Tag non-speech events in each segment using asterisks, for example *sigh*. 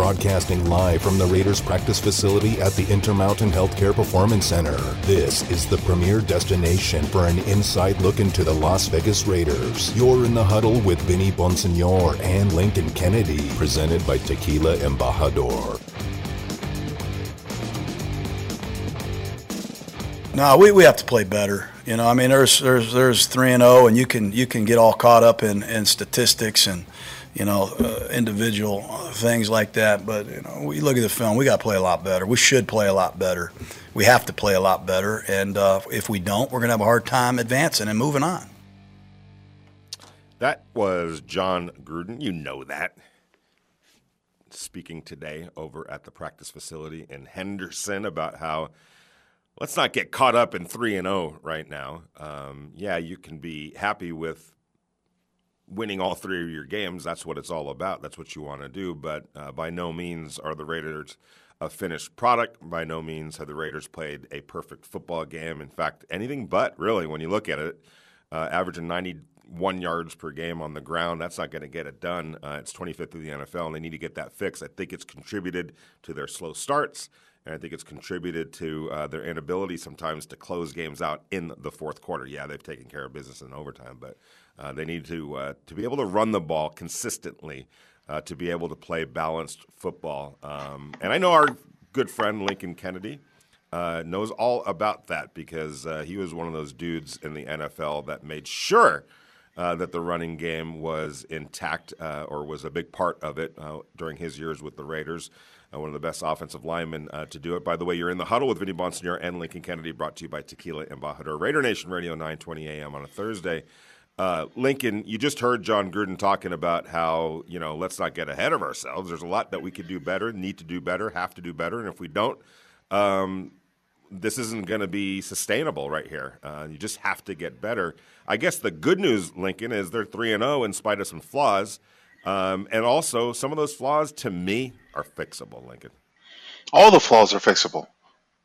broadcasting live from the Raiders practice facility at the Intermountain Healthcare Performance Center. This is the premier destination for an inside look into the Las Vegas Raiders. You're in the huddle with Vinny Bonsignore and Lincoln Kennedy, presented by Tequila Embajador. No, we, we have to play better. You know, I mean, there's there's there's three and zero, and you can you can get all caught up in, in statistics and you know uh, individual things like that. But you know, we look at the film, we got to play a lot better. We should play a lot better. We have to play a lot better, and uh, if we don't, we're gonna have a hard time advancing and moving on. That was Jon Gruden. You know that. Speaking today over at the practice facility in Henderson about how let's not get caught up in 3 and 0 right now. Um, yeah, you can be happy with winning all three of your games. That's what it's all about. That's what you want to do. But uh, by no means are the Raiders a finished product. By no means have the Raiders played a perfect football game. In fact, anything but, really, when you look at it, uh, averaging 91 yards per game on the ground, that's not going to get it done. Uh, it's 25th in the NFL, and they need to get that fixed. I think it's contributed to their slow starts. And I think it's contributed to uh, their inability sometimes to close games out in the fourth quarter. Yeah, they've taken care of business in overtime, but uh, they need to uh, to be able to run the ball consistently, uh, to be able to play balanced football. Um, and I know our good friend Lincoln Kennedy uh, knows all about that because uh, he was one of those dudes in the NFL that made sure. Uh, that the running game was intact uh, or was a big part of it uh, during his years with the Raiders one of the best offensive linemen uh, to do it. By the way, you're in the huddle with Vinny Bonsignore and Lincoln Kennedy, brought to you by Tequila Embajador. Raider Nation Radio, 920 a.m. on a Thursday. Uh, Lincoln, you just heard Jon Gruden talking about how, you know, let's not get ahead of ourselves. There's a lot that we could do better, need to do better, have to do better. And if we don't, um, this isn't going to be sustainable right here. Uh, you just have to get better. I guess the good news, Lincoln, is they're 3 and 0 in spite of some flaws. Um, and also, some of those flaws to me are fixable, Lincoln. All the flaws are fixable.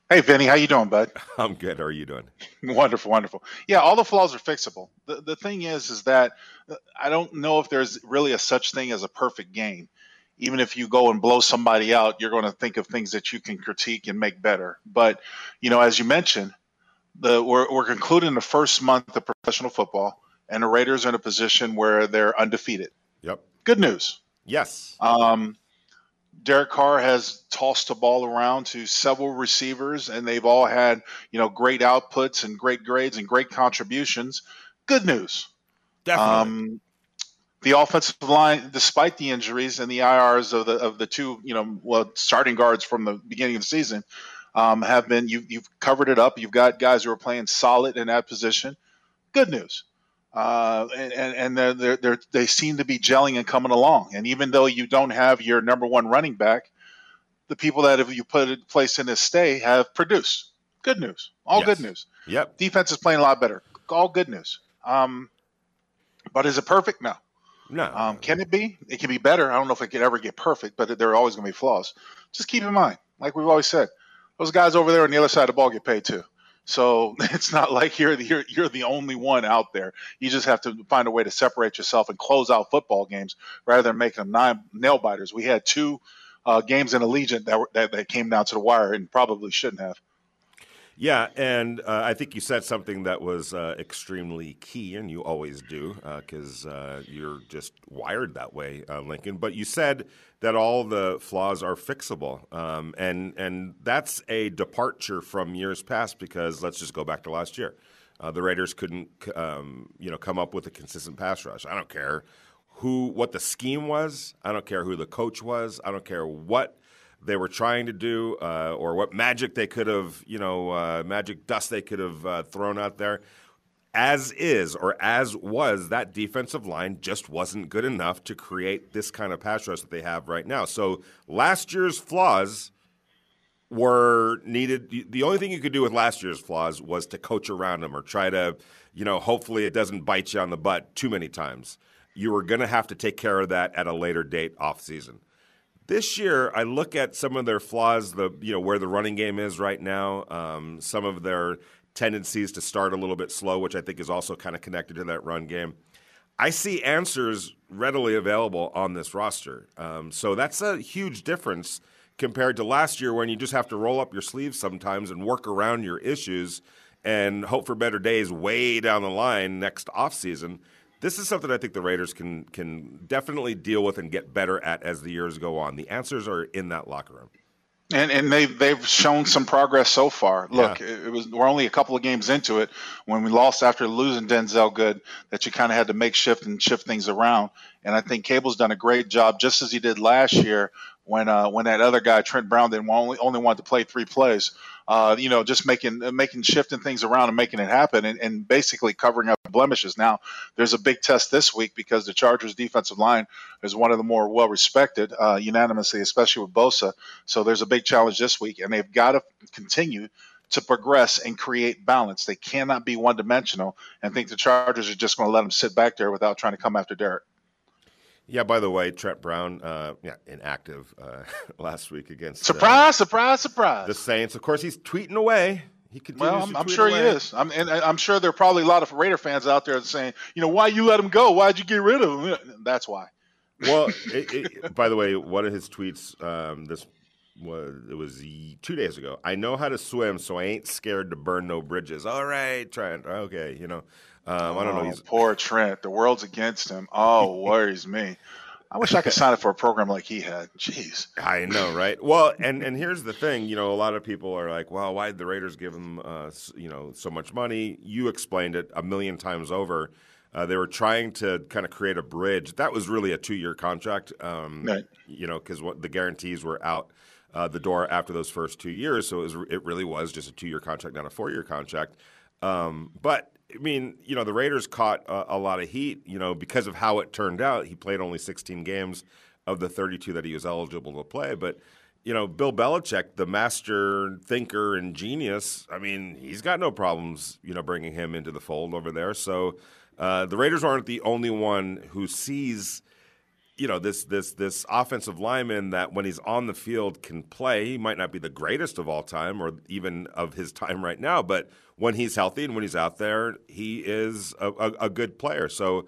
Hey, Vinny, how you doing, bud? *laughs* I'm good. How are you doing? wonderful, wonderful. Yeah, all the flaws are fixable. The the thing is, is that uh, I don't know if there's really a such thing as a perfect game. Even if you go and blow somebody out, you're going to think of things that you can critique and make better. But you know, as you mentioned, the we're, we're concluding the first month of professional football, and the Raiders are in a position where they're undefeated. Yep. Good news. Yes. Um, Derek Carr has tossed the ball around to several receivers, and they've all had you know great outputs and great grades and great contributions. Good news. Definitely. Um, the offensive line, despite the injuries and the IRs of the of the two you know well starting guards from the beginning of the season, um, have been you you've covered it up. You've got guys who are playing solid in that position. Good news. Uh, and and they're, they're, they're, seem to be gelling and coming along. And even though you don't have your number one running back, the people that have you put in place in this stay have produced. Good news. All yes. good news. Yep. Defense is playing a lot better. All good news. Um, but is it perfect? No. No. Um, can it be? It can be better. I don't know if it could ever get perfect, but there are always going to be flaws. Just keep in mind, like we've always said, those guys over there on the other side of the ball get paid too. So *laughs* it's not like you're the, you're, you're the only one out there. You just have to find a way to separate yourself and close out football games rather than making them nail biters. We had two uh, games in Allegiant that, were, that that came down to the wire and probably shouldn't have. Yeah, and uh, I think you said something that was uh, extremely key, and you always do because uh, uh, you're just wired that way, uh, Lincoln. But you said that all the flaws are fixable, um, and and that's a departure from years past because let's just go back to last year. Uh, the Raiders couldn't, um, you know, come up with a consistent pass rush. I don't care who, what the scheme was. I don't care who the coach was. I don't care what they were trying to do uh, or what magic they could have, you know, uh, magic dust they could have uh, thrown out there. As is or as was, that defensive line just wasn't good enough to create this kind of pass rush that they have right now. So last year's flaws were needed. The only thing you could do with last year's flaws was to coach around them or try to, you know, hopefully it doesn't bite you on the butt too many times. You were going to have to take care of that at a later date off season. This year, I look at some of their flaws, the you know where the running game is right now, um, some of their tendencies to start a little bit slow, which I think is also kind of connected to that run game. I see answers readily available on this roster. Um, so that's a huge difference compared to last year when you just have to roll up your sleeves sometimes and work around your issues and hope for better days way down the line next offseason. This is something I think the Raiders can can definitely deal with and get better at as the years go on. The answers are in that locker room. And and they they've shown some progress so far. Look, yeah. it, it, was we're only a couple of games into it when we lost after losing Denzelle Good that you kind of had to make shift and shift things around. And I think Cable's done a great job, just as he did last year when uh, when that other guy Trent Brown didn't only only wanted to play three plays. Uh, you know, just making making shifting things around and making it happen, and, and, basically covering up blemishes. Now, there's a big test this week because the Chargers' defensive line is one of the more well respected uh, unanimously, especially with Bosa. So there's a big challenge this week, and they've got to continue to progress and create balance. They cannot be one dimensional and think the Chargers are just going to let them sit back there without trying to come after Derek. Yeah. By the way, Trent Brown, uh, yeah, inactive uh, *laughs* last week against surprise, uh, surprise, surprise. The Saints. Of course, he's tweeting away. He continues well, I'm, I'm sure away. he is. I'm, and I'm sure there are probably a lot of Raider fans out there saying, you know, why you let him go? Why'd you get rid of him? *laughs* That's why. Well, *laughs* it, it, by the way, one of his tweets um, this was it was two days ago. I know how to swim, so I ain't scared to burn no bridges. All right, Trent. Okay, you know. Um, I don't know. Oh, he's poor Trent. The world's against him. Oh, *laughs* worries me. I wish I could sign up for a program like he had. Jeez. I know, right? Well, and and here's the thing. You know, a lot of people are like, "Well, why did the Raiders give him, uh, you know, so much money?" You explained it a million times over. Uh, they were trying to kind of create a bridge. That was really a two-year contract, um, right. you know, because what the guarantees were out uh, the door after those first two years. So it, was, it really was just a two-year contract, not a four-year contract. Um, but I mean, you know, the Raiders caught a, lot of heat, you know, because of how it turned out. He played only 16 games of the 32 that he was eligible to play. But, you know, Bill Belichick, the master thinker and genius, I mean, he's got no problems, you know, bringing him into the fold over there. So uh, the Raiders aren't the only one who sees – you know this this this offensive lineman that when he's on the field can play. He might not be the greatest of all time or even of his time right now, but when he's healthy and when he's out there, he is a, a, a good player. So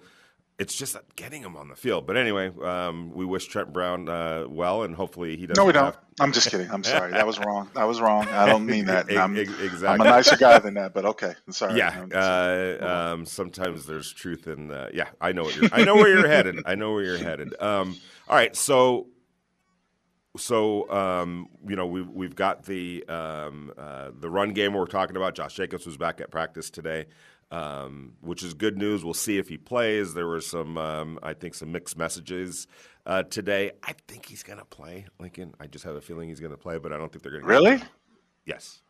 it's just getting him on the field. But anyway, um, we wish Trent Brown uh, well, and hopefully he doesn't. No, we don't. Have... I'm just kidding. I'm sorry. That was wrong. That was wrong. I don't mean that. *laughs* I'm, exactly. I'm a nicer guy than that, but okay. I'm sorry. Yeah. Uh, um, sometimes there's truth in. Uh, yeah, I know what you're. I know where you're headed. I know where you're headed. Um, all right, so. So um, you know we've we've got the um, uh, the run game we're talking about. Josh Jacobs was back at practice today um, which is good news. We'll see if he plays. There were some, um, I think, some mixed messages uh, today. I think he's going to play, Lincoln. I just have a feeling he's going to play, but I don't think they're going to. Really? Yes.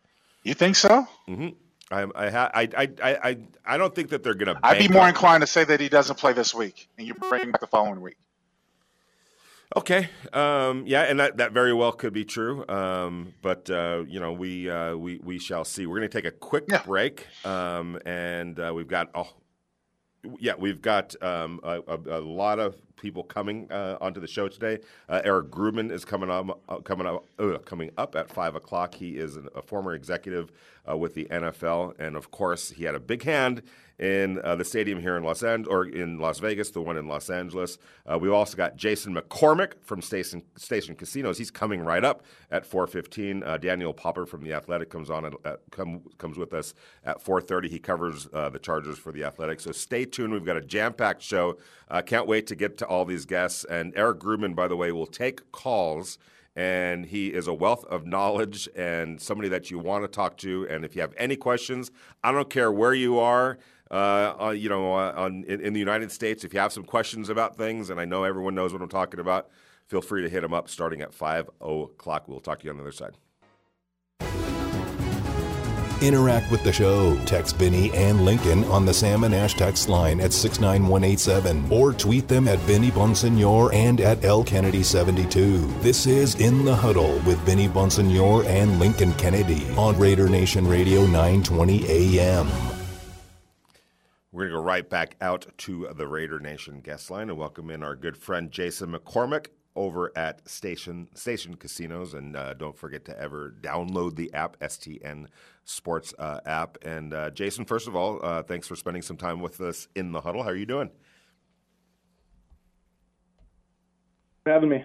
You think so? Mm-hmm. I, I, I, I, I, I don't think that they're going to. I'd be more inclined to say that he doesn't play this week, and you bring back the following week. Okay. Um, yeah, and that, that very well could be true. Um, but uh, you know, we uh, we we shall see. We're going to take a quick yeah. break, um, and uh, we've got oh, yeah, we've got um, a, a, a, lot of people coming uh, onto the show today. Uh, Eric Grubman is coming up, uh, coming up, coming up at five o'clock. He is an, a former executive with the NFL, and of course, he had a big hand in uh, the stadium here in Los Angeles or in Las Vegas, the one in Los Angeles. Uh, we've also got Jason McCormick from Station Station Casinos. He's coming right up at 4:15. Uh, Daniel Popper from the Athletic comes on at, at, come, comes with us at 4:30. He covers uh, the Chargers for the Athletic. So stay tuned. We've got a jam-packed show. Uh, can't wait to get to all these guests. And Eric Grubman, by the way, will take calls and he is a wealth of knowledge and somebody that you want to talk to. And if you have any questions, I don't care where you are uh, you know, uh, on, in, in, the United States. If you have some questions about things, and I know everyone knows what I'm talking about, feel free to hit them up starting at 5 o'clock. We'll talk to you on the other side. Interact with the show. Text Vinny and Lincoln on the Sam and Ash text line at 69187 or tweet them at Vinny Bonsignore and at L Kennedy 72. This is In the Huddle with Vinny Bonsignore and Lincoln Kennedy on Raider Nation Radio 920 AM. We're going to go right back out to the Raider Nation guest line and welcome in our good friend Jason McCormick over at Station Station Casinos. And uh, don't forget to ever download the app, STN Sports uh, app. And uh, Jason, first of all, uh, thanks for spending some time with us in the huddle. How are you doing? having me.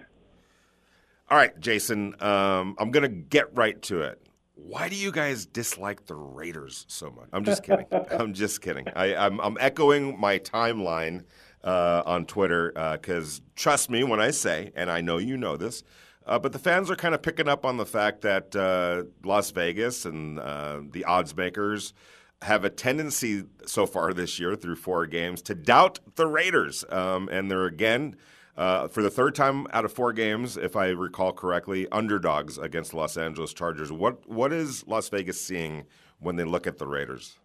All right, Jason. Um, I'm going to get right to it. Why do you guys dislike the Raiders so much? I'm just kidding. *laughs* I'm just kidding. I, am I'm, I'm echoing my timeline uh, on Twitter because uh, trust me when I say, and I know you know this, uh, but the fans are kind of picking up on the fact that uh, Las Vegas and uh, the odds makers have a tendency so far this year through four games to doubt the Raiders. Um, and they're again, uh, for the third time out of four games, if I recall correctly, underdogs against Los Angeles Chargers. What what is Las Vegas seeing when they look at the Raiders?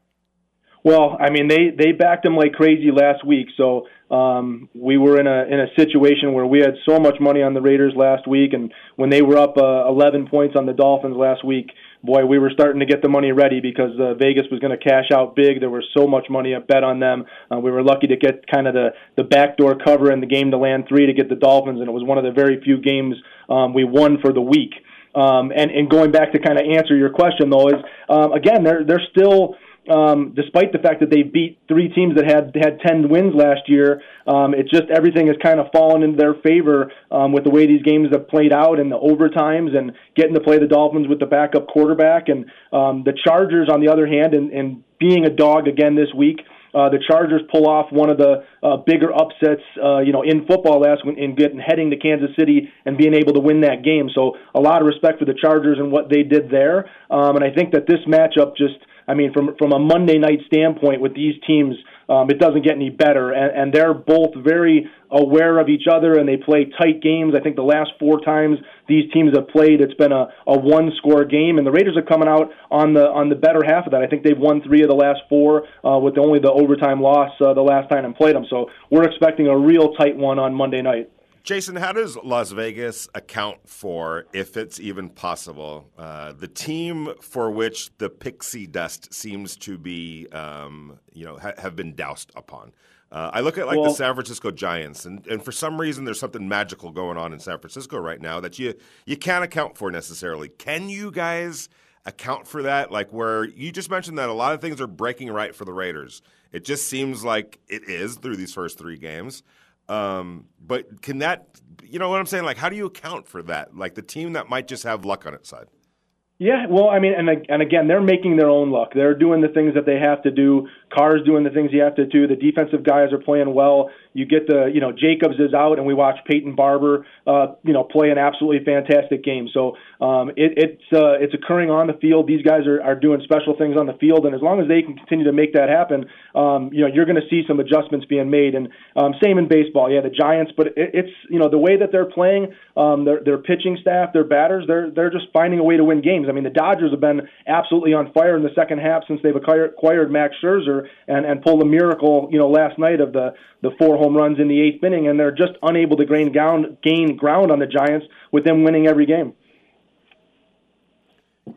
Well, I mean, they they backed them like crazy last week, so um, we were in a in a situation where we had so much money on the Raiders last week, and when they were up uh, 11 points on the Dolphins last week, boy, we were starting to get the money ready because uh, Vegas was going to cash out big. There was so much money up bet on them. Uh, we were lucky to get kind of the the backdoor cover in the game to land three to get the Dolphins, and it was one of the very few games um, we won for the week. Um, and and going back to kind of answer your question though is um, again they're they're still um, despite the fact that they beat three teams that had had 10 wins last year, um, it's just everything has kind of fallen in their favor um, with the way these games have played out and the overtimes and getting to play the Dolphins with the backup quarterback. And um, the Chargers, on the other hand, and, and being a dog again this week, uh, the Chargers pull off one of the uh, bigger upsets, uh, you know, in football last week in getting heading to Kansas City and being able to win that game. So a lot of respect for the Chargers and what they did there. Um, and I think that this matchup just I mean, from from a Monday night standpoint with these teams, um, it doesn't get any better, and, and they're both very aware of each other, and they play tight games. I think the last four times these teams have played, it's been a, a one score game, and the Raiders are coming out on the on the better half of that. I think they've won three of the last four, uh, with only the overtime loss uh, the last time and played them. So we're expecting a real tight one on Monday night. Jason, how does Las Vegas account for, if it's even possible, uh, the team for which the pixie dust seems to be, um, you know, ha- have been doused upon? Uh, I look at like well, the San Francisco Giants, and, and for some reason there's something magical going on in San Francisco right now that you you can't account for necessarily. Can you guys account for that? Like where you just mentioned that a lot of things are breaking right for the Raiders. It just seems like it is through these first three games. Um, but can that, you know what I'm saying? Like, how do you account for that? Like the team that might just have luck on its side. Yeah, well, I mean, and and again, they're making their own luck. They're doing the things that they have to do. Carr's doing the things he have to do. The defensive guys are playing well. You get the, you know, Jacobs is out, and we watch Peyton Barber, uh, you know, play an absolutely fantastic game. So um, it, it's uh, it's occurring on the field. These guys are, are doing special things on the field, and as long as they can continue to make that happen, um, you know, you're going to see some adjustments being made. And um, same in baseball. Yeah, the Giants, but it, it's you know the way that they're playing, um, their their pitching staff, their batters, they're they're just finding a way to win games. I mean, the Dodgers have been absolutely on fire in the second half since they've acquired, acquired Max Scherzer and and pulled a miracle, you know, last night of the the four home runs in the eighth inning, and they're just unable to gain ground, gain ground on the Giants with them winning every game.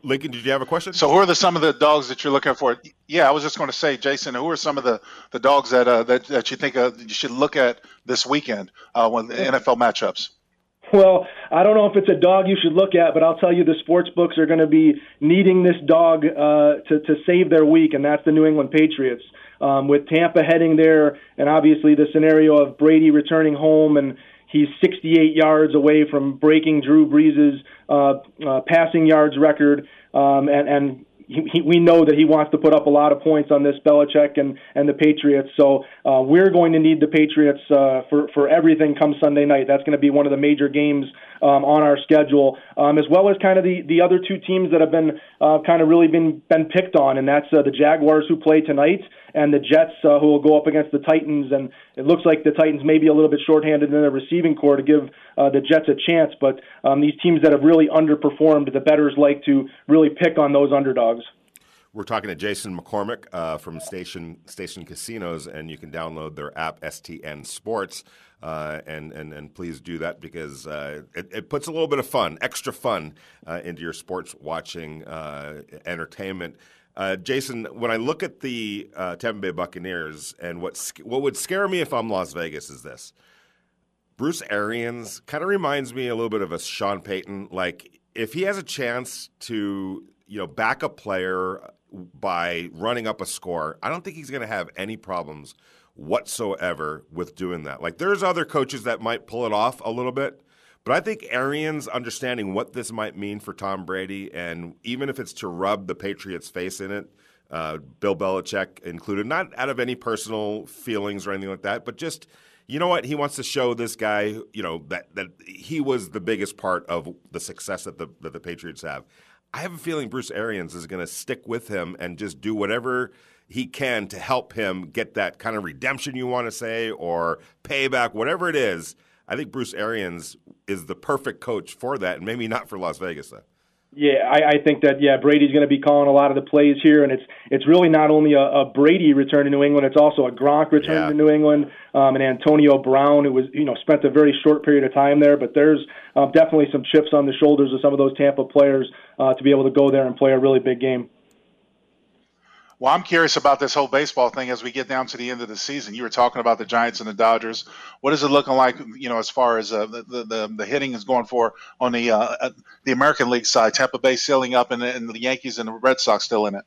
Lincoln, did you have a question? So, who are the some of the dogs that you're looking for? Yeah, I was just going to say, Jason, who are some of the, the dogs that uh, that that you think uh, you should look at this weekend uh, when the NFL matchups? Well, I don't know if it's a dog you should look at, but I'll tell you the sports books are going to be needing this dog uh, to to save their week, and that's the New England Patriots um, with Tampa heading there, and obviously the scenario of Brady returning home and he's 68 yards away from breaking Drew Brees' uh, uh, passing yards record, um, and, and he, he, we know that he wants to put up a lot of points on this Belichick and, and the Patriots. So uh, we're going to need the Patriots uh, for for everything come Sunday night. That's going to be one of the major games um, on our schedule, um, as well as kind of the, the other two teams that have been uh, kind of really been been picked on, and that's uh, the Jaguars who play tonight and the Jets uh, who will go up against the Titans. And it looks like the Titans may be a little bit shorthanded in their receiving corps to give uh, the Jets a chance. But um, these teams that have really underperformed, the bettors like to really pick on those underdogs. We're talking to Jason McCormick uh, from Station Station Casinos, and you can download their app STN Sports. Uh, and, and and please do that because uh, it, it, puts a little bit of fun, extra fun, uh, into your sports watching uh, entertainment. Uh, Jason, when I look at the Tampa Bay Buccaneers, and what what would scare me if I'm Las Vegas is this: Bruce Arians kind of reminds me a little bit of a Sean Payton. Like if he has a chance to you know back a player by running up a score, I don't think he's going to have any problems whatsoever with doing that. Like there's other coaches that might pull it off a little bit, But I think Arians understanding what this might mean for Tom Brady, and even if it's to rub the Patriots' face in it, uh, Bill Belichick included, not out of any personal feelings or anything like that, but just you know what he wants to show this guy, you know that that he was the biggest part of the success that the that the Patriots have. I have a feeling Bruce Arians is going to stick with him and just do whatever he can to help him get that kind of redemption you want to say or payback, whatever it is. I think Bruce Arians is the perfect coach for that, and maybe not for Las Vegas though. Yeah, I, I think that yeah, Brady's going to be calling a lot of the plays here, and it's it's really not only a, a Brady return to New England, it's also a Gronk return yeah. to New England, um, and Antonio Brown, who was you know spent a very short period of time there, but there's um, definitely some chips on the shoulders of some of those Tampa players uh, to be able to go there and play a really big game. Well, I'm curious about this whole baseball thing as we get down to the end of the season. You were talking about the Giants and the Dodgers. What is it looking like, you know, as far as uh, the, the the hitting is going for on the uh, uh, the American League side? Tampa Bay sealing up, and, and the Yankees and the Red Sox still in it.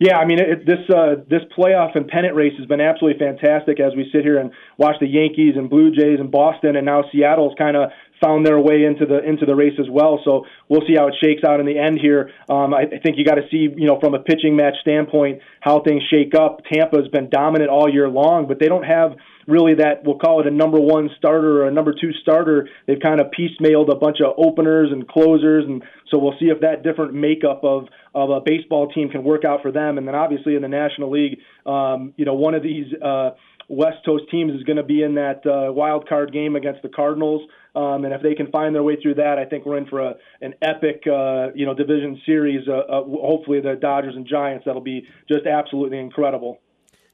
Yeah, I mean it, this uh, this playoff and pennant race has been absolutely fantastic as we sit here and watch the Yankees and Blue Jays and Boston and now Seattle's kind of found their way into the into the race as well. So we'll see how it shakes out in the end here. Um, I, I think you got to see, you know, from a pitching match standpoint, how things shake up. Tampa's been dominant all year long, but they don't have really that we'll call it a number one starter or a number two starter. They've kind of piecemealed a bunch of openers and closers, and so we'll see if that different makeup of of a baseball team can work out for them. And then obviously in the National League, um, you know, one of these. Uh, West Coast teams is going to be in that uh, wild card game against the Cardinals. Um, and if they can find their way through that, I think we're in for a, an epic, uh, you know, division series. Uh, uh, hopefully, the Dodgers and Giants. That'll be just absolutely incredible.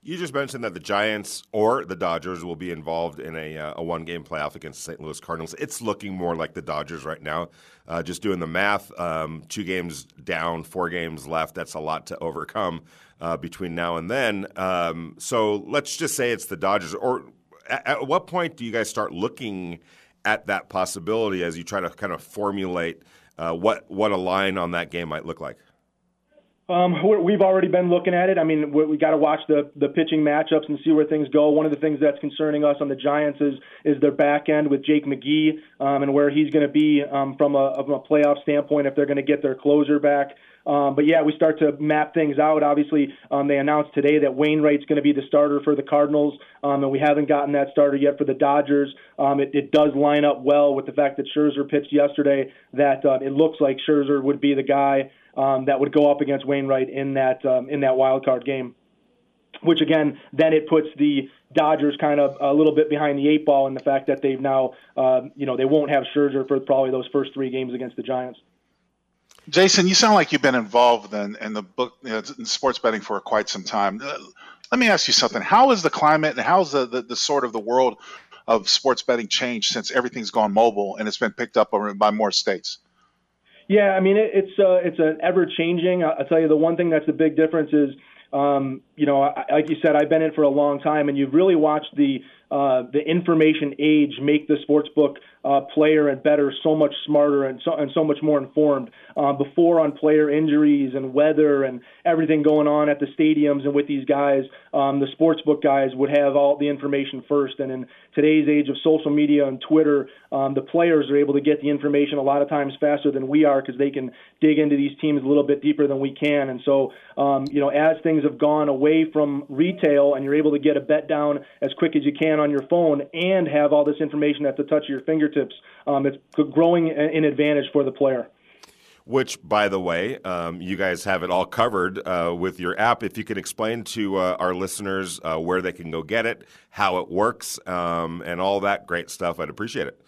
You just mentioned that the Giants or the Dodgers will be involved in a, uh, a one game playoff against the St. Louis Cardinals. It's looking more like the Dodgers right now. Uh, just doing the math, um, two games down, four games left. That's a lot to overcome uh, between now and then. Um, so let's just say it's the Dodgers. Or at, at what point do you guys start looking at that possibility as you try to kind of formulate uh, what what a line on that game might look like? Um, we've already been looking at it. I mean, we got to watch the the pitching matchups and see where things go. One of the things that's concerning us on the Giants is is their back end with Jake McGee um, and where he's going to be um, from a, from a playoff standpoint if they're going to get their closer back. Um, but yeah, we start to map things out. Obviously, um, they announced today that Wainwright's going to be the starter for the Cardinals, um, and we haven't gotten that starter yet for the Dodgers. Um, it, it does line up well with the fact that Scherzer pitched yesterday. That uh, it looks like Scherzer would be the guy um, that would go up against Wainwright in that um, in that wild card game. Which again, then it puts the Dodgers kind of a little bit behind the eight ball in the fact that they've now, uh, you know, they won't have Scherzer for probably those first three games against the Giants. Jason, you sound like you've been involved in, in the book you know, in sports betting for quite some time. Uh, let me ask you something. How is the climate and how's the, the, the sort of the world of sports betting changed since everything's gone mobile and it's been picked up by more states? Yeah, I mean it, it's uh, it's an ever changing. I'll tell you the one thing that's the big difference is, um, you know, I, like you said, I've been in for a long time, and you've really watched the uh, the information age make the sports book uh, player and bettor so much smarter and so and so much more informed. Uh, before on player injuries and weather and everything going on at the stadiums and with these guys, um, the sportsbook guys would have all the information first. And in today's age of social media and Twitter, um, the players are able to get the information a lot of times faster than we are because they can dig into these teams a little bit deeper than we can. And so, um, you know, as things have gone away from retail and you're able to get a bet down as quick as you can on your phone and have all this information at the touch of your fingertips, um, it's growing an advantage for the player which, by the way, um, you guys have it all covered uh, with your app. If you can explain to uh, our listeners uh, where they can go get it, how it works, um, and all that great stuff, I'd appreciate it.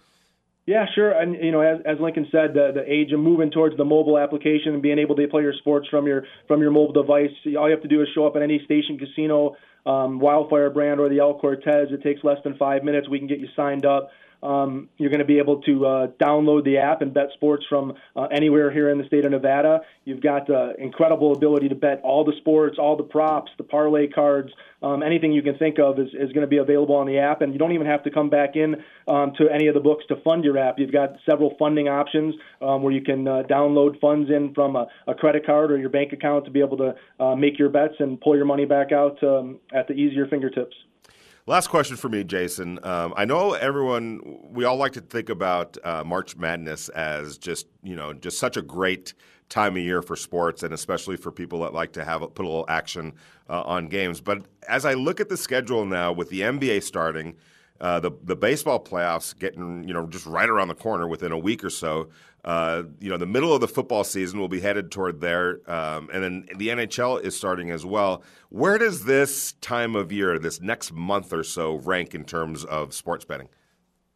Yeah, sure. And you know, as, as Lincoln said, the, the age of moving towards the mobile application and being able to play your sports from your from your mobile device. All you have to do is show up at any station, casino, um, Wildfire brand, or the El Cortez. It takes less than five minutes. We can get you signed up. Um, you're going to be able to uh, download the app and bet sports from uh, anywhere here in the state of Nevada. You've got uh, incredible ability to bet all the sports, all the props, the parlay cards, um, anything you can think of is, is going to be available on the app. And you don't even have to come back in um, to any of the books to fund your app. You've got several funding options um, where you can uh, download funds in from a, a, credit card or your bank account to be able to uh, make your bets and pull your money back out um, at the easier fingertips. Last question for me, Jason. Um, I know everyone, we all like to think about uh, March Madness as just, you know, just such a great time of year for sports and especially for people that like to have put a little action uh, on games. But as I look at the schedule now with the NBA starting, uh, the the baseball playoffs getting you know just right around the corner within a week or so. Uh, you know, the middle of the football season will be headed toward there, um, and then the NHL is starting as well. Where does this time of year, this next month or so, rank in terms of sports betting?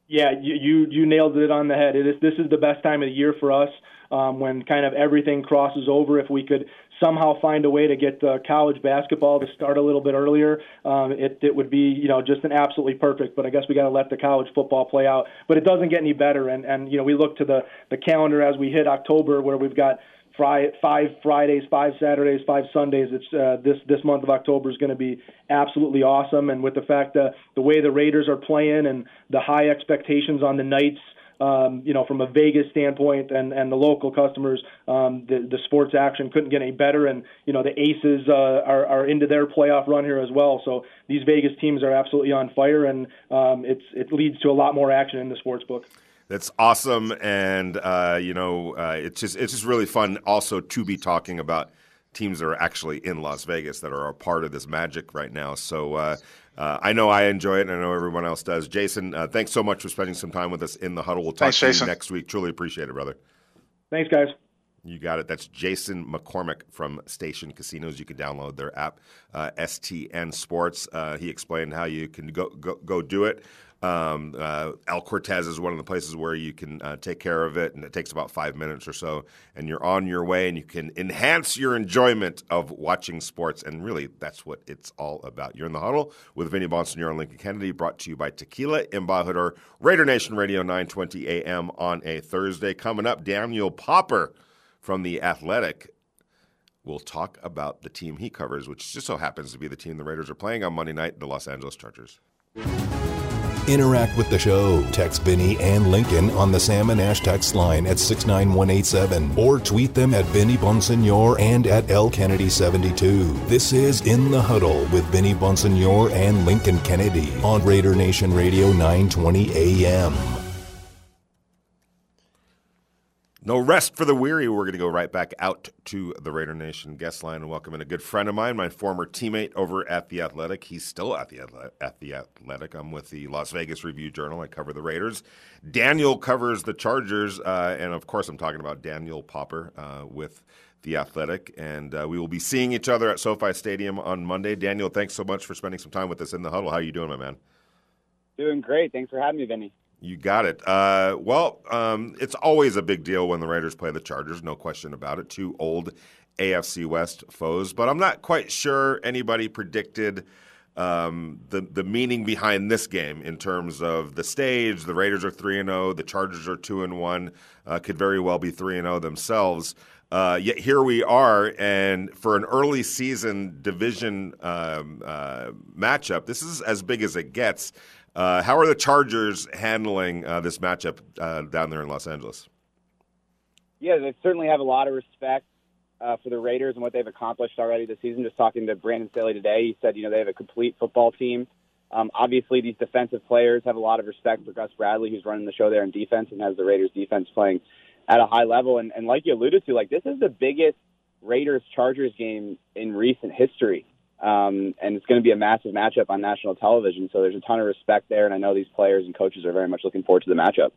Yeah, you you, you nailed it on the head. It is this is the best time of the year for us um, when kind of everything crosses over. If we could somehow find a way to get uh, college basketball to start a little bit earlier, um, it, it would be you know just an absolutely perfect. But I guess we got to let the college football play out. But it doesn't get any better. And and you know we look to the the calendar as we hit October where we've got five Fridays, five Saturdays, five Sundays. It's uh, this this month of October is going to be absolutely awesome. And with the fact that the way the Raiders are playing and the high expectations on the Knights um, you know, from a Vegas standpoint and, and the local customers, um, the, the sports action couldn't get any better. And, you know, the Aces uh, are, are into their playoff run here as well. So these Vegas teams are absolutely on fire, and um, it's, it leads to a lot more action in the sports book. That's awesome, and uh, you know, uh, it's just it's just really fun also to be talking about teams that are actually in Las Vegas that are a part of this magic right now. So uh, uh, I know I enjoy it, and I know everyone else does. Jason, uh, thanks so much for spending some time with us in the huddle. We'll talk thanks, to Jason. you next week. Truly appreciate it, brother. Thanks, guys. You got it. That's Jason McCormick from Station Casinos. You can download their app, uh, STN Sports. Uh, he explained how you can go go, go do it. Um, uh, El Cortez is one of the places where you can uh, take care of it, and it takes about five minutes or so, and you're on your way, and you can enhance your enjoyment of watching sports. And really, that's what it's all about. You're in the huddle with Vinny Bonsignore and Lincoln Kennedy, brought to you by Tequila Embajador, Raider Nation Radio, 920 a.m. on a Thursday. Coming up, Daniel Popper from The Athletic we'll talk about the team he covers, which just so happens to be the team the Raiders are playing on Monday night, the Los Angeles Chargers. Interact with the show. Text Vinny and Lincoln on the Sam and Ash text line at 69187 or tweet them at Vinny Bonsignore and at L Kennedy 72. This is In the Huddle with Vinny Bonsignore and Lincoln Kennedy on Raider Nation Radio 920 AM. No rest for the weary. We're going to go right back out to the Raider Nation guest line and welcome in a good friend of mine, my former teammate over at the Athletic. He's still at the at the Athletic. I'm with the Las Vegas Review Journal. I cover the Raiders. Daniel covers the Chargers, uh, and of course, I'm talking about Daniel Popper uh, with the Athletic. And uh, we will be seeing each other at SoFi Stadium on Monday. Daniel, thanks so much for spending some time with us in the huddle. How are you doing, my man? Doing great. Thanks for having me, Vinny. You got it. Uh, well, um, it's always a big deal when the Raiders play the Chargers, no question about it. Two old AFC West foes, but I'm not quite sure anybody predicted um, the the meaning behind this game in terms of the stage. The Raiders are three and zero. Oh, the Chargers are two and one. Uh, could very well be three and zero oh themselves. Uh, yet here we are, and for an early season division um, uh, matchup, this is as big as it gets. Uh, how are the Chargers handling uh, this matchup uh, down there in Los Angeles? Yeah, they certainly have a lot of respect uh, for the Raiders and what they've accomplished already this season. Just talking to Brandon Staley today, he said, you know, they have a complete football team. Um, obviously, these defensive players have a lot of respect for Gus Bradley, who's running the show there in defense and has the Raiders defense playing at a high level. And, and like you alluded to, like this is the biggest Raiders Chargers game in recent history. Um, and it's going to be a massive matchup on national television. So there's a ton of respect there, and I know these players and coaches are very much looking forward to the matchup.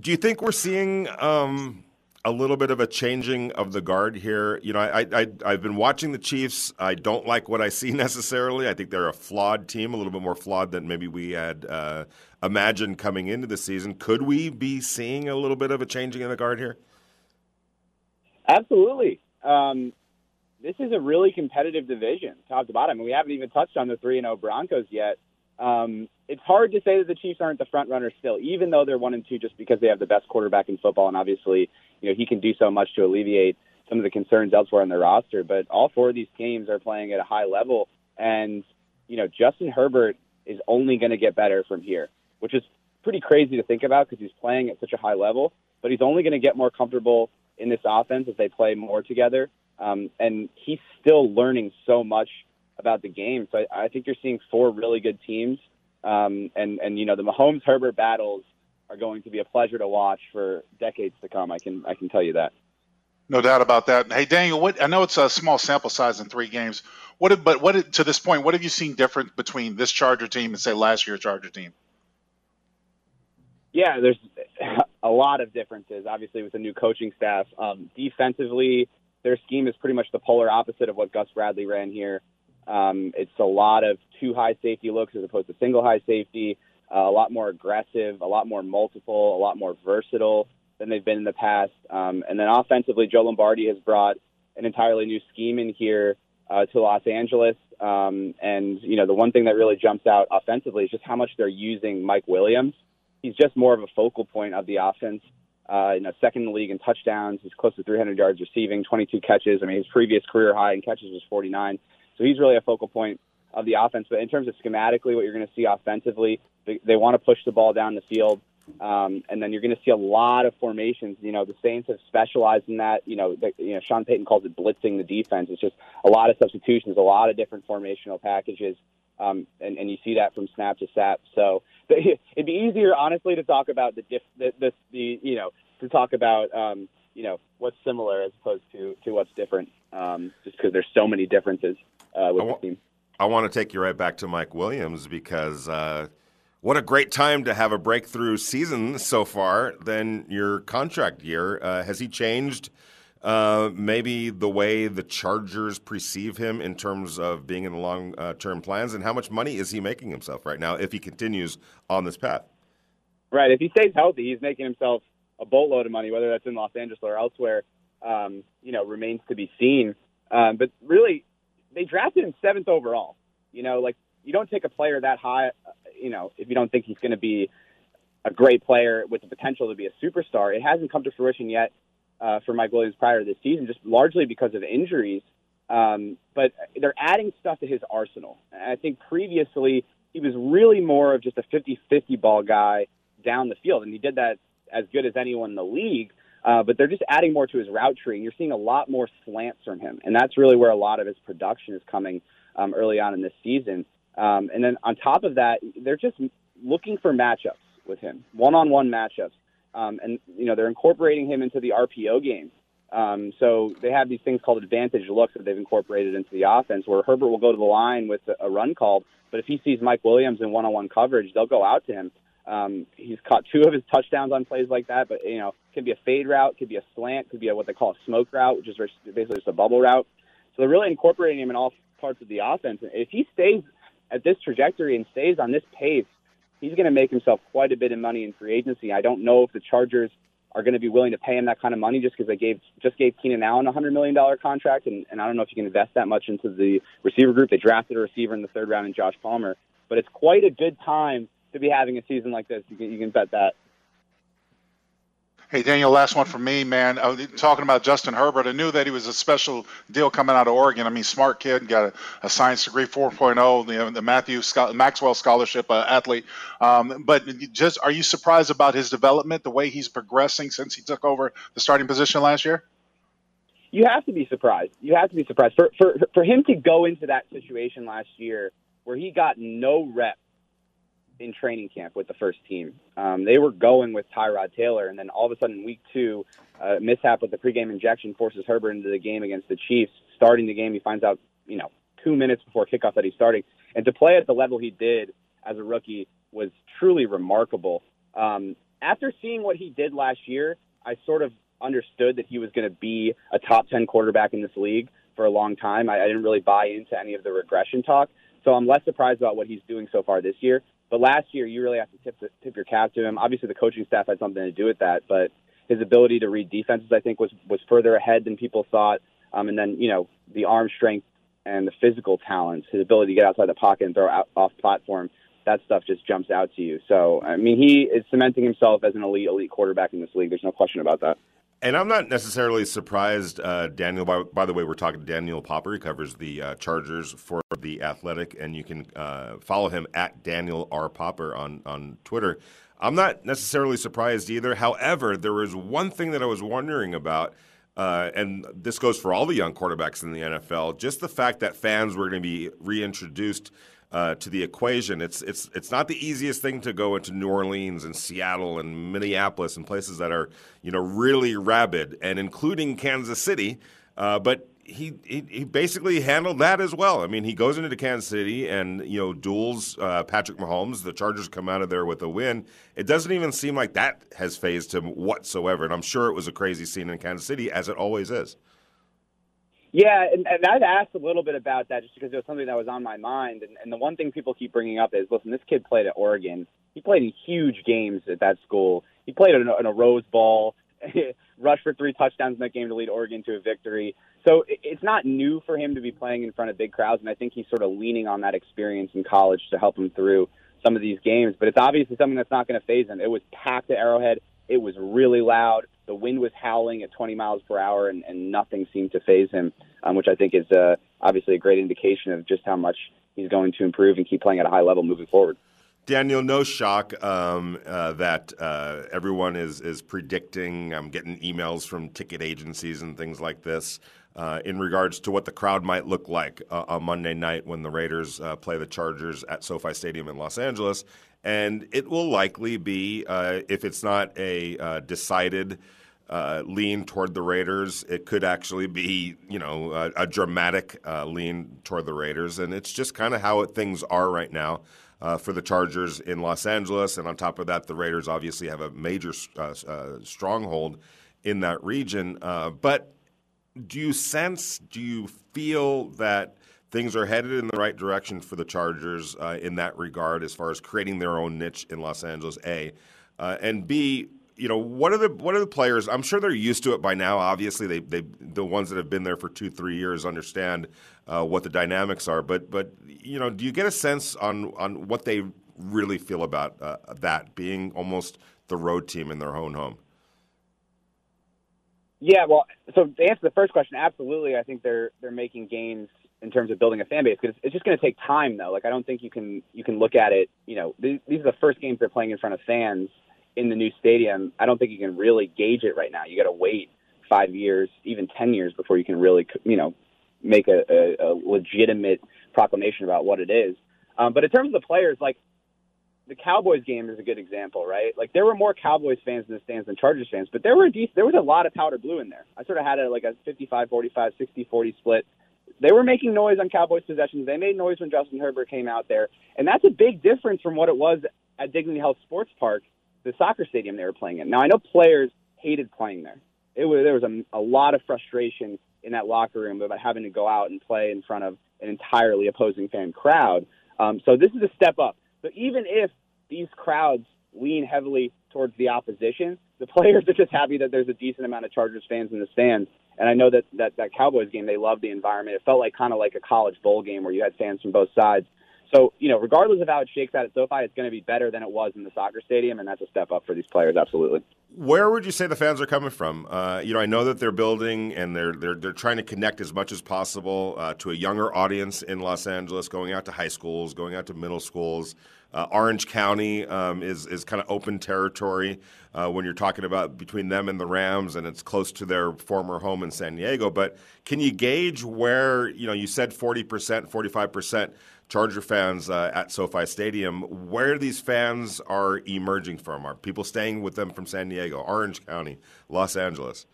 Do you think we're seeing um, a little bit of a changing of the guard here? You know, I, I, I've been watching the Chiefs. I don't like what I see *laughs* necessarily. I think they're a flawed team, a little bit more flawed than maybe we had uh, imagined coming into the season. Could we be seeing a little bit of a changing of the guard here? Absolutely. Um, this is a really competitive division, top to bottom. And we haven't even touched on the 3 and 0 Broncos yet. Um, it's hard to say that the Chiefs aren't the front runners still, even though they're one and two, just because they have the best quarterback in football, and obviously, you know, he can do so much to alleviate some of the concerns elsewhere on their roster. But all four of these teams are playing at a high level, and you know, Justin Herbert is only going to get better from here, which is pretty crazy to think about because he's playing at such a high level. But he's only going to get more comfortable in this offense as they play more together. Um, and he's still learning so much about the game. So I, I think you're seeing four really good teams, um, and and you know the Mahomes Herbert battles are going to be a pleasure to watch for decades to come. I can I can tell you that. No doubt about that. Hey Daniel, what I know it's a small sample size in three games. What but what to this point, what have you seen different between this Charger team and say last year's Charger team? Yeah, there's *laughs* a lot of differences. Obviously, with the new coaching staff, um, defensively, their scheme is pretty much the polar opposite of what Gus Bradley ran here. Um, it's a lot of two high safety looks as opposed to single high safety. Uh, a lot more aggressive, a lot more multiple, a lot more versatile than they've been in the past. Um, and then offensively, Joe Lombardi has brought an entirely new scheme in here uh, to Los Angeles. Um, and you know, the one thing that really jumps out offensively is just how much they're using Mike Williams. He's just more of a focal point of the offense. Uh, you know, second in the league in touchdowns. He's close to 300 yards receiving, 22 catches. I mean, his previous career high in catches was 49. So he's really a focal point of the offense. But in terms of schematically, what you're going to see offensively, they, they want to push the ball down the field. Um, and then you're going to see a lot of formations. You know, the Saints have specialized in that. You know, the, you know, Sean Payton calls it blitzing the defense. It's just a lot of substitutions, a lot of different formational packages, um, and, and you see that from snap to snap. So *laughs* it'd be easier, honestly, to talk about the diff, the, the, the you know, to talk about um, you know what's similar as opposed to to what's different, um, just because there's so many differences uh, with the team. I want to take you right back to Mike Williams because. Uh, what a great time to have a breakthrough season so far than your contract year. Uh, has he changed uh, maybe the way the Chargers perceive him in terms of being in the long uh, term plans? And how much money is he making himself right now if he continues on this path? Right. If he stays healthy, he's making himself a boatload of money, whether that's in Los Angeles or elsewhere, um, you know, remains to be seen. Um, but really, they drafted him seventh overall. You know, like you don't take a player that high, you know, if you don't think he's going to be a great player with the potential to be a superstar. It hasn't come to fruition yet uh, for Mike Williams prior to this season, just largely because of injuries. Um, but they're adding stuff to his arsenal. I think previously he was really more of just a 50-50 ball guy down the field, and he did that as good as anyone in the league. Uh, but they're just adding more to his route tree, and you're seeing a lot more slants from him, and that's really where a lot of his production is coming um, early on in this season. Um, and then on top of that, they're just looking for matchups with him, one-on-one matchups. Um, and you know they're incorporating him into the RPO game. Um, so they have these things called advantage looks that they've incorporated into the offense, where Herbert will go to the line with a run call, but if he sees Mike Williams in one-on-one coverage, they'll go out to him. Um, he's caught two of his touchdowns on plays like that, but you know, could be a fade route, could be a slant, could be a, what they call a smoke route, which is basically just a bubble route. So they're really incorporating him in all parts of the offense. And if he stays at this trajectory and stays on this pace, he's going to make himself quite a bit of money in free agency. I don't know if the Chargers are going to be willing to pay him that kind of money just because they gave just gave Keenan Allen a hundred million dollar contract, and, and I don't know if you can invest that much into the receiver group. They drafted a receiver in the third round in Josh Palmer, but it's quite a good time to be having a season like this. You can, you can bet that. Hey, Daniel, last one from me, man. Talking about Justin Herbert, I knew that he was a special deal coming out of Oregon. I mean, smart kid, got a, a science degree 4.0, the, the Matthew Maxwell Scholarship uh, athlete. Um, but just, are you surprised about his development, the way he's progressing since he took over the starting position last year? You have to be surprised. You have to be surprised for for for him to go into that situation last year where he got no reps in training camp with the first team. Um, they were going with Tyrod Taylor, and then all of a sudden, week two, uh, mishap with the pregame injection forces Herbert into the game against the Chiefs. Starting the game, he finds out, you know, two minutes before kickoff that he's starting, and to play at the level he did as a rookie was truly remarkable. Um, after seeing what he did last year, I sort of understood that he was going to be a top 10 quarterback in this league for a long time. I, I didn't really buy into any of the regression talk. So I'm less surprised about what he's doing so far this year. But last year, you really have to tip the, tip your cap to him. Obviously, the coaching staff had something to do with that, but his ability to read defenses, I think, was was further ahead than people thought. Um, and then, you know, the arm strength and the physical talents, his ability to get outside the pocket and throw out, off platform, that stuff just jumps out to you. So, I mean, he is cementing himself as an elite, elite quarterback in this league. There's no question about that. And I'm not necessarily surprised, uh, Daniel. By, by, the way, we're talking to Daniel Popper. He covers the uh, Chargers for the Athletic, and you can uh, follow him at Daniel R Popper on on Twitter. I'm not necessarily surprised either. However, there was one thing that I was wondering about uh, and this goes for all the young quarterbacks in the NFL. Just the fact that fans were going to be reintroduced uh, to the equation. It's it's it's not the easiest thing to go into New Orleans and Seattle and Minneapolis and places that are you know really rabid, and including Kansas City. Uh, but he, he, he basically handled that as well. I mean, he goes into Kansas City and you know duels uh, Patrick Mahomes. The Chargers come out of there with a win. It doesn't even seem like that has fazed him whatsoever. And I'm sure it was a crazy scene in Kansas City, as it always is. Yeah, and, and I've asked a little bit about that just because it was something that was on my mind. And, and the one thing people keep bringing up is, listen, this kid played at Oregon. He played in huge games at that school. He played in a, in a Rose Bowl, *laughs* rushed for three touchdowns in that game to lead Oregon to a victory. So it's not new for him to be playing in front of big crowds, and I think he's sort of leaning on that experience in college to help him through some of these games. But it's obviously something that's not going to faze him. It was packed at Arrowhead. It was really loud. The wind was howling at 20 miles per hour, and, and nothing seemed to faze him, um, which I think is uh, obviously a great indication of just how much he's going to improve and keep playing at a high level moving forward. Daniel, no shock um, uh, that uh, everyone is is predicting. I'm getting emails from ticket agencies and things like this uh, in regards to what the crowd might look like uh, on Monday night when the Raiders uh, play the Chargers at SoFi Stadium in Los Angeles. And it will likely be, uh, if it's not a decided uh, lean toward the Raiders, it could actually be, you know, a, a dramatic lean toward the Raiders. And it's just kind of how it, things are right now. Uh, for the Chargers in Los Angeles. And on top of that, the Raiders obviously have a major uh, uh, stronghold in that region. but do you sense, do you feel that things are headed in the right direction for the Chargers uh, in that regard, as far as creating their own niche in Los Angeles? A, uh, and B, you know, what are the what are the players? I'm sure they're used to it by now. Obviously, they they the ones that have been there for two three years understand uh, what the dynamics are. But but you know, do you get a sense on on what they really feel about uh, that being almost the road team in their own home? Yeah, well, so to answer the first question, absolutely, I think they're they're making gains in terms of building a fan base because it's just going to take time though. Like I don't think you can you can look at it. You know, these, these are the first games they're playing in front of fans in the new stadium. I don't think you can really gauge it right now. You got to wait five years, even ten years before you can really you know make a, a, a legitimate proclamation about what it is. Um, but in terms of the players, like the Cowboys game is a good example, right? Like there were more Cowboys fans in the stands than Chargers fans, but there were a decent, there was a lot of powder blue in there. I sort of had a like a 55-45, 60-40 split. They were making noise on Cowboys possessions. They made noise when Justin Herbert came out there, and that's a big difference from what it was at Dignity Health Sports Park, the soccer stadium they were playing in. Now I know players hated playing there. It was there was a, a lot of frustration in that locker room about having to go out and play in front of an entirely opposing fan crowd. Um, so this is a step up. So even if these crowds lean heavily towards the opposition, the players are just happy that there's a decent amount of Chargers fans in the stands. And I know that that, that Cowboys game, they loved the environment. It felt like kind of like a college bowl game where you had fans from both sides. So, you know, regardless of how it shakes out at SoFi, it's going to be better than it was in the soccer stadium, and that's a step up for these players, absolutely. Where would you say the fans are coming from? Uh, you know, I know that they're building and they're they're they're trying to connect as much as possible uh, to a younger audience in Los Angeles, going out to high schools, going out to middle schools. Uh, Orange County um, is is kind of open territory uh, when you're talking about between them and the Rams, and it's close to their former home in San Diego. But can you gauge where you know you said 40 percent, 45 percent Charger fans uh, at SoFi Stadium, where these fans are emerging from? Are people staying with them from San Diego, Orange County, Los Angeles?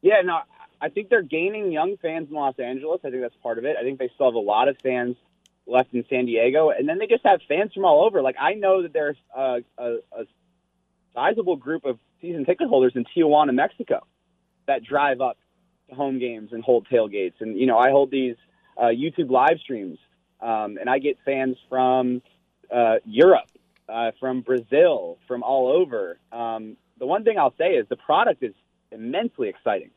Yeah, no, I think they're gaining young fans in Los Angeles. I think that's part of it. I think they still have a lot of fans left in San Diego, and then they just have fans from all over. Like I know that there's a, a, a sizable group of season ticket holders in Tijuana, Mexico, that drive up to home games and hold tailgates. And you know, I hold these uh, YouTube live streams, um, and I get fans from uh, Europe, uh, from Brazil, from all over. Um, the one thing I'll say is the product is immensely exciting.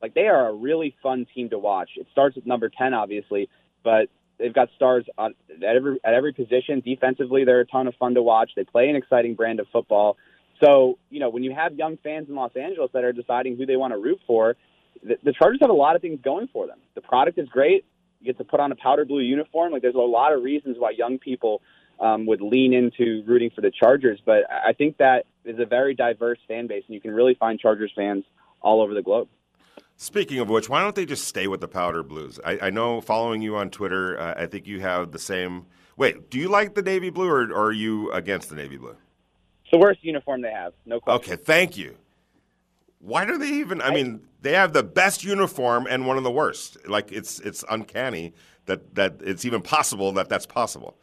Like they are a really fun team to watch. It starts with number ten, obviously, but They've got stars on, at every at every position. Defensively, they're a ton of fun to watch. They play an exciting brand of football. So, you know, when you have young fans in Los Angeles that are deciding who they want to root for, the, the Chargers have a lot of things going for them. The product is great. You get to put on a powder blue uniform. Like, there's a lot of reasons why young people um, would lean into rooting for the Chargers. But I think that is a very diverse fan base, and you can really find Chargers fans all over the globe. Speaking of which, why don't they just stay with the powder blues? I, I know following you on Twitter, uh, I think you have the same. Wait, do you like the navy blue or, or are you against the navy blue? It's the worst uniform they have, no question. Okay, thank you. Why do they even? I mean, they have the best uniform and one of the worst. Like it's it's uncanny that that it's even possible that that's possible.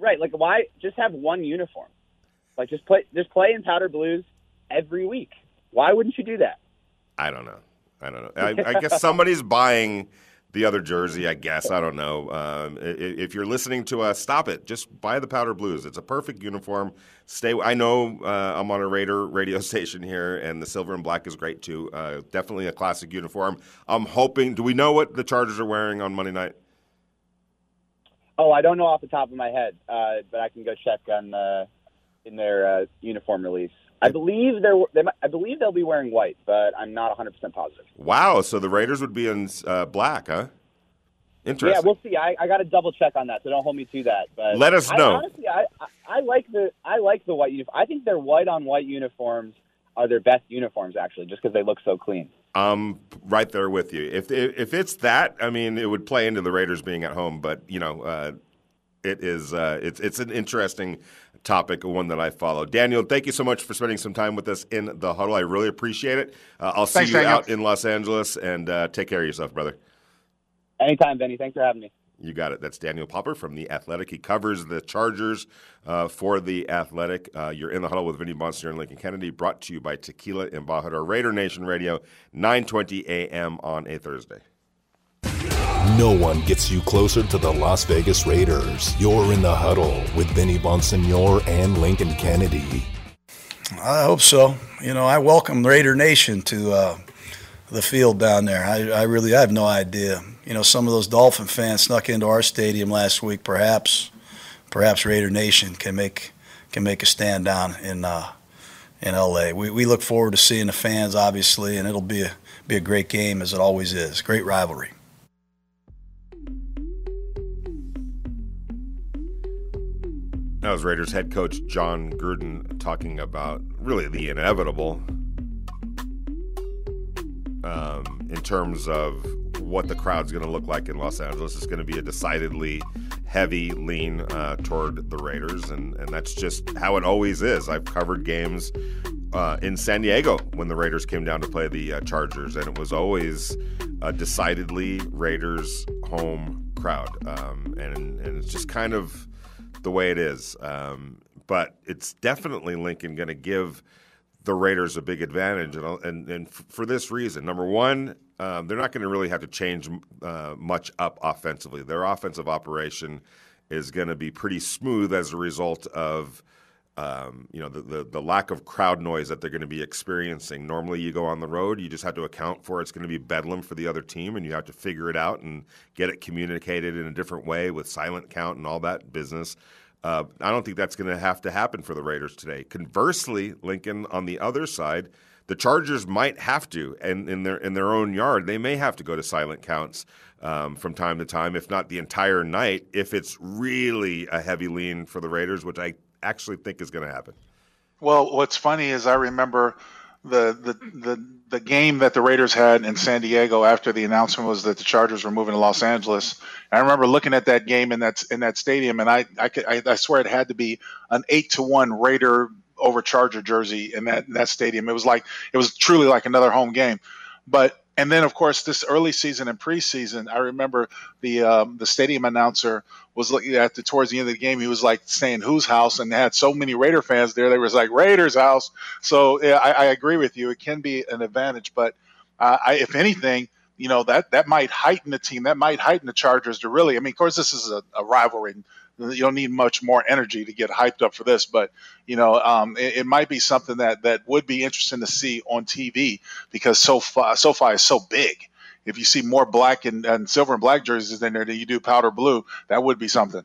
Right, like why just have one uniform? Like just play just play in powder blues every week. Why wouldn't you do that? I don't know. I don't know. I, I guess somebody's *laughs* buying the other jersey. I guess I don't know. Um, if you're listening to us, stop it. Just buy the powder blues. It's a perfect uniform. Stay. I know uh, I'm on a Raider *laughs* radio station here, and the silver and black is great too. Uh, definitely a classic uniform. I'm hoping. Do we know what the Chargers are wearing on Monday night? Oh, I don't know off the top of my head, uh, but I can go check on uh, in their uh, uniform release. I believe they're. They might, I believe they'll be wearing white, but I'm not 100 percent positive. Wow! So the Raiders would be in uh, black, huh? Interesting. Yeah, we'll see. I, I got to double check on that, so don't hold me to that. But let us know. I, honestly, I, I, I like the I like the white uniform. I think their white on white uniforms are their best uniforms, actually, just because they look so clean. I'm right there with you. If if it's that, I mean, it would play into the Raiders being at home, but you know, uh, it is uh, it's it's an interesting topic, one that I follow. Daniel, thank you so much for spending some time with us in the huddle. I really appreciate it. Uh, I'll see Thanks, you Daniel. out in Los Angeles, and uh, take care of yourself, brother. Anytime, Vinny. Thanks for having me. You got it. That's Daniel Popper from The Athletic. He covers the Chargers uh, for The Athletic. Uh, you're in the huddle with Vinny Bonsignore and Lincoln Kennedy, brought to you by Tequila Embajador Raider Nation Radio, 920 a.m. on a Thursday. No one gets you closer to the Las Vegas Raiders. You're in the huddle with Vinny Bonsignore and Lincoln Kennedy. I hope so. You know, I welcome Raider Nation to uh, the field down there. I, I really I have no idea. You know, some of those Dolphin fans snuck into our stadium last week. Perhaps, perhaps Raider Nation can make can make a stand down in uh, in LA. We we look forward to seeing the fans, obviously, and it'll be a be a great game as it always is. Great rivalry. That was Raiders head coach Jon Gruden talking about really the inevitable um, in terms of what the crowd's going to look like in Los Angeles. It's going to be a decidedly heavy lean uh, toward the Raiders, and, and that's just how it always is. I've covered games uh, in San Diego when the Raiders came down to play the uh, Chargers, and it was always a decidedly Raiders home crowd, um, and and it's just kind of the way it is. Um, but it's definitely Lincoln going to give the Raiders a big advantage, and and, and for this reason, number one, um, they're not going to really have to change uh, much up offensively. Their offensive operation is going to be pretty smooth as a result of. Um, you know the, the the lack of crowd noise that they're going to be experiencing. Normally, you go on the road, you just have to account for it's going to be bedlam for the other team, and you have to figure it out and get it communicated in a different way with silent count and all that business. Uh, I don't think that's going to have to happen for the Raiders today. Conversely, Lincoln on the other side, the Chargers might have to, and in their in their own yard, they may have to go to silent counts um, from time to time, if not the entire night, if it's really a heavy lean for the Raiders, which I actually think is going to happen. Well, what's funny is I remember the, the the the game that the Raiders had in San Diego after the announcement was that the Chargers were moving to Los Angeles. I remember looking at that game in that in that stadium, and I I, could, I, I swear it had to be an eight to one Raider over Charger jersey in that in that stadium. It was like it was truly like another home game. But and then of course this early season and preseason, I remember the um, the stadium announcer was looking at the towards the end of the game. He was like saying whose house, and they had so many Raider fans there. They was like Raiders house. So yeah, I, I agree with you. It can be an advantage, but uh, I, if anything, you know that that might heighten the team. That might heighten the Chargers to really. I mean, of course, this is a, a rivalry. You don't need much more energy to get hyped up for this, but you know, um, it, it, might be something that that would be interesting to see on TV because SoFi SoFi is so big. If you see more black and, and silver and black jerseys in there than you do powder blue, that would be something.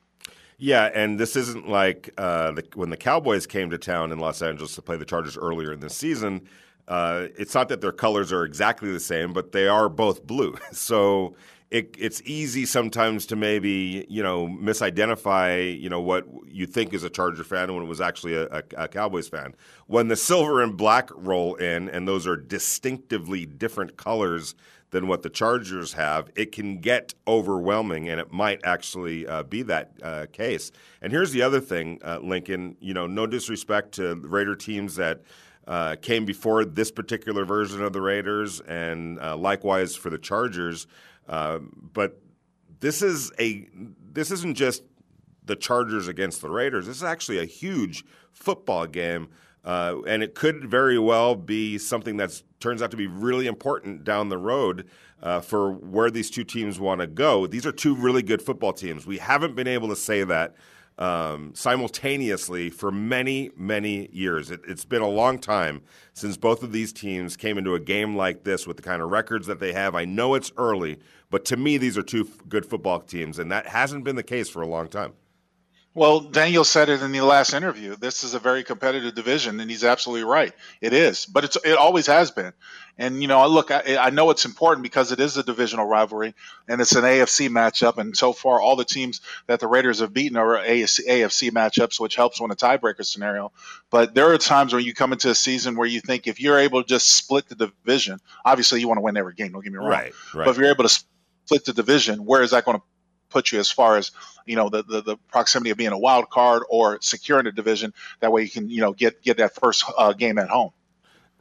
Yeah, and this isn't like uh, the, when the Cowboys came to town in Los Angeles to play the Chargers earlier in the season. Uh, it's not that their colors are exactly the same, but they are both blue. *laughs* So it, it's easy sometimes to maybe you know misidentify you know what you think is a Charger fan when it was actually a, a, a, Cowboys fan. When the silver and black roll in, and those are distinctively different colors than what the Chargers have, it can get overwhelming, and it might actually uh, be that uh, case. And here's the other thing, uh, Lincoln. You know, no disrespect to Raider teams that. Uh, came before this particular version of the Raiders, and uh, likewise for the Chargers. Uh, but this is a this isn't just the Chargers against the Raiders. This is actually a huge football game, uh, and it could very well be something that turns out to be really important down the road uh, for where these two teams want to go. These are two really good football teams. We haven't been able to say that um, simultaneously for many, many years. It, has been a long time since both of these teams came into a game like this with the kind of records that they have. I know it's early, but to me, these are two f- good football teams, and that hasn't been the case for a long time. Well, Daniel said it in the last interview. This is a very competitive division, and he's absolutely right. It is, but it's it always has been. And you know, look, I, I know it's important because it is a divisional rivalry, and it's an AFC matchup. And so far, all the teams that the Raiders have beaten are AFC, AFC matchups, which helps win a tiebreaker scenario. But there are times when you come into a season where you think if you're able to just split the division, obviously you want to win every game. Don't get me wrong. Right. right. But if you're able to split the division, where is that going to put you as far as you know the, the, the proximity of being a wild card or securing a division. That way you can you know get get that first uh, game at home.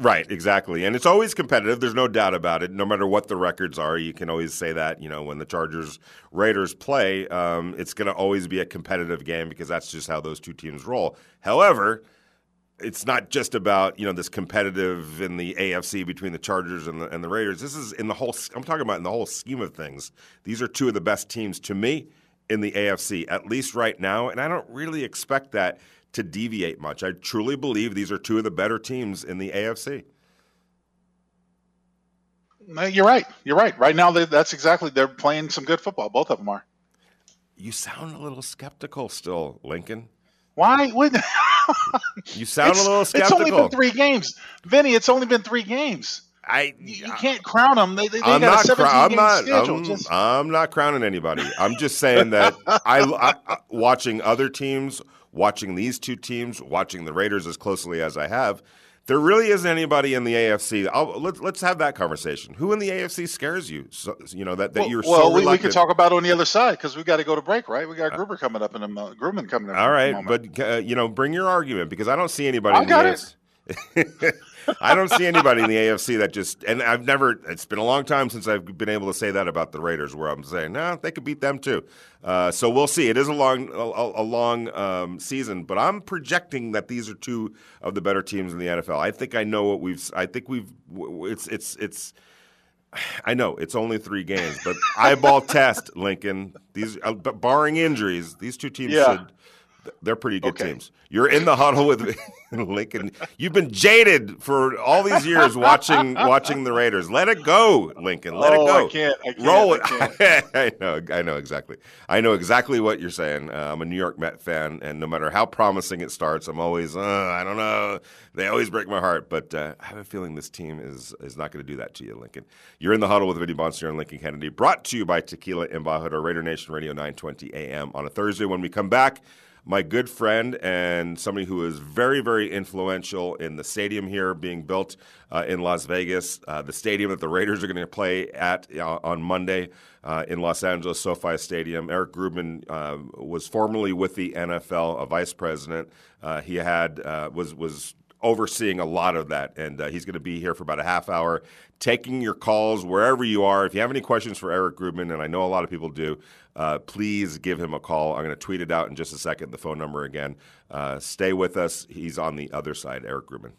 Right, exactly. And it's always competitive. There's no doubt about it. No matter what the records are, you can always say that, you know, when the Chargers Raiders play, um, it's going to always be a competitive game because that's just how those two teams roll. However, it's not just about you know this competitive in the AFC between the Chargers and the, and the Raiders. This is in the whole. I'm talking about in the whole scheme of things. These are two of the best teams to me in the AFC, at least right now, and I don't really expect that to deviate much. I truly believe these are two of the better teams in the AFC. You're right. You're right. Right now, that's exactly they're playing some good football. Both of them are. You sound a little skeptical still, Lincoln. Why? would *laughs* you sound a little skeptical. It's only been three games, Vinny. It's only been three games. I you, you can't crown them. They, they, got not a 17 I'm not, schedule. I'm, Just... I'm, not crowning anybody. I'm just saying that *laughs* I, I, watching other teams, watching these two teams, watching the Raiders as closely as I have. There really isn't anybody in the AFC. I'll, let, us have that conversation. Who in the AFC scares you? So, you know that, that well, you're well, so we, we can talk about on the other side because we got to go to break, right? We got Grubman coming up in a. Grubman coming up. All right, but uh, you know, bring your argument because I don't see anybody. I in got the AFC. it. *laughs* I don't see anybody in the AFC that just, and I've never, it's been a long time since I've been able to say that about the Raiders, where I'm saying, no, they could beat them too. Uh, so we'll see. It is a long, a, a long um, season, but I'm projecting that these are two of the better teams in the NFL. I think I know what we've, I think we've, it's, it's, it's, I know it's only three games, but *laughs* eyeball test, Lincoln. These, uh, barring injuries, these two teams yeah. should they're pretty good okay. teams. You're in the huddle with *laughs* Lincoln. You've been jaded for all these years watching watching the Raiders. Let it go, Lincoln. Let oh, it go. I can't. I can't Roll it. I, *laughs* I, know. I know exactly. I know exactly what you're saying. Uh, I'm a New York Met fan, and no matter how promising it starts, I'm always. Uh, I don't know. They always break my heart, but uh, I have a feeling this team is is not going to do that to you, Lincoln. You're in the huddle with Vinny Bonsignore and Lincoln Kennedy. Brought to you by Tequila Embajador Raider Nation Radio 920 AM on a Thursday. When we come back my good friend and somebody who is very, very influential in the stadium here being built uh, in Las Vegas, uh, the stadium that the Raiders are going to play at uh, on Monday uh, in Los Angeles SoFi Stadium. Eric Grubman uh, was formerly with the NFL, a vice president. Uh, he had was was overseeing a lot of that. And uh, he's going to be here for about a half hour, taking your calls wherever you are. If you have any questions for Eric Grubman, and I know a lot of people do, uh, please give him a call. I'm going to tweet it out in just a second, the phone number again. Uh, stay with us. He's on the other side, Eric Grubman.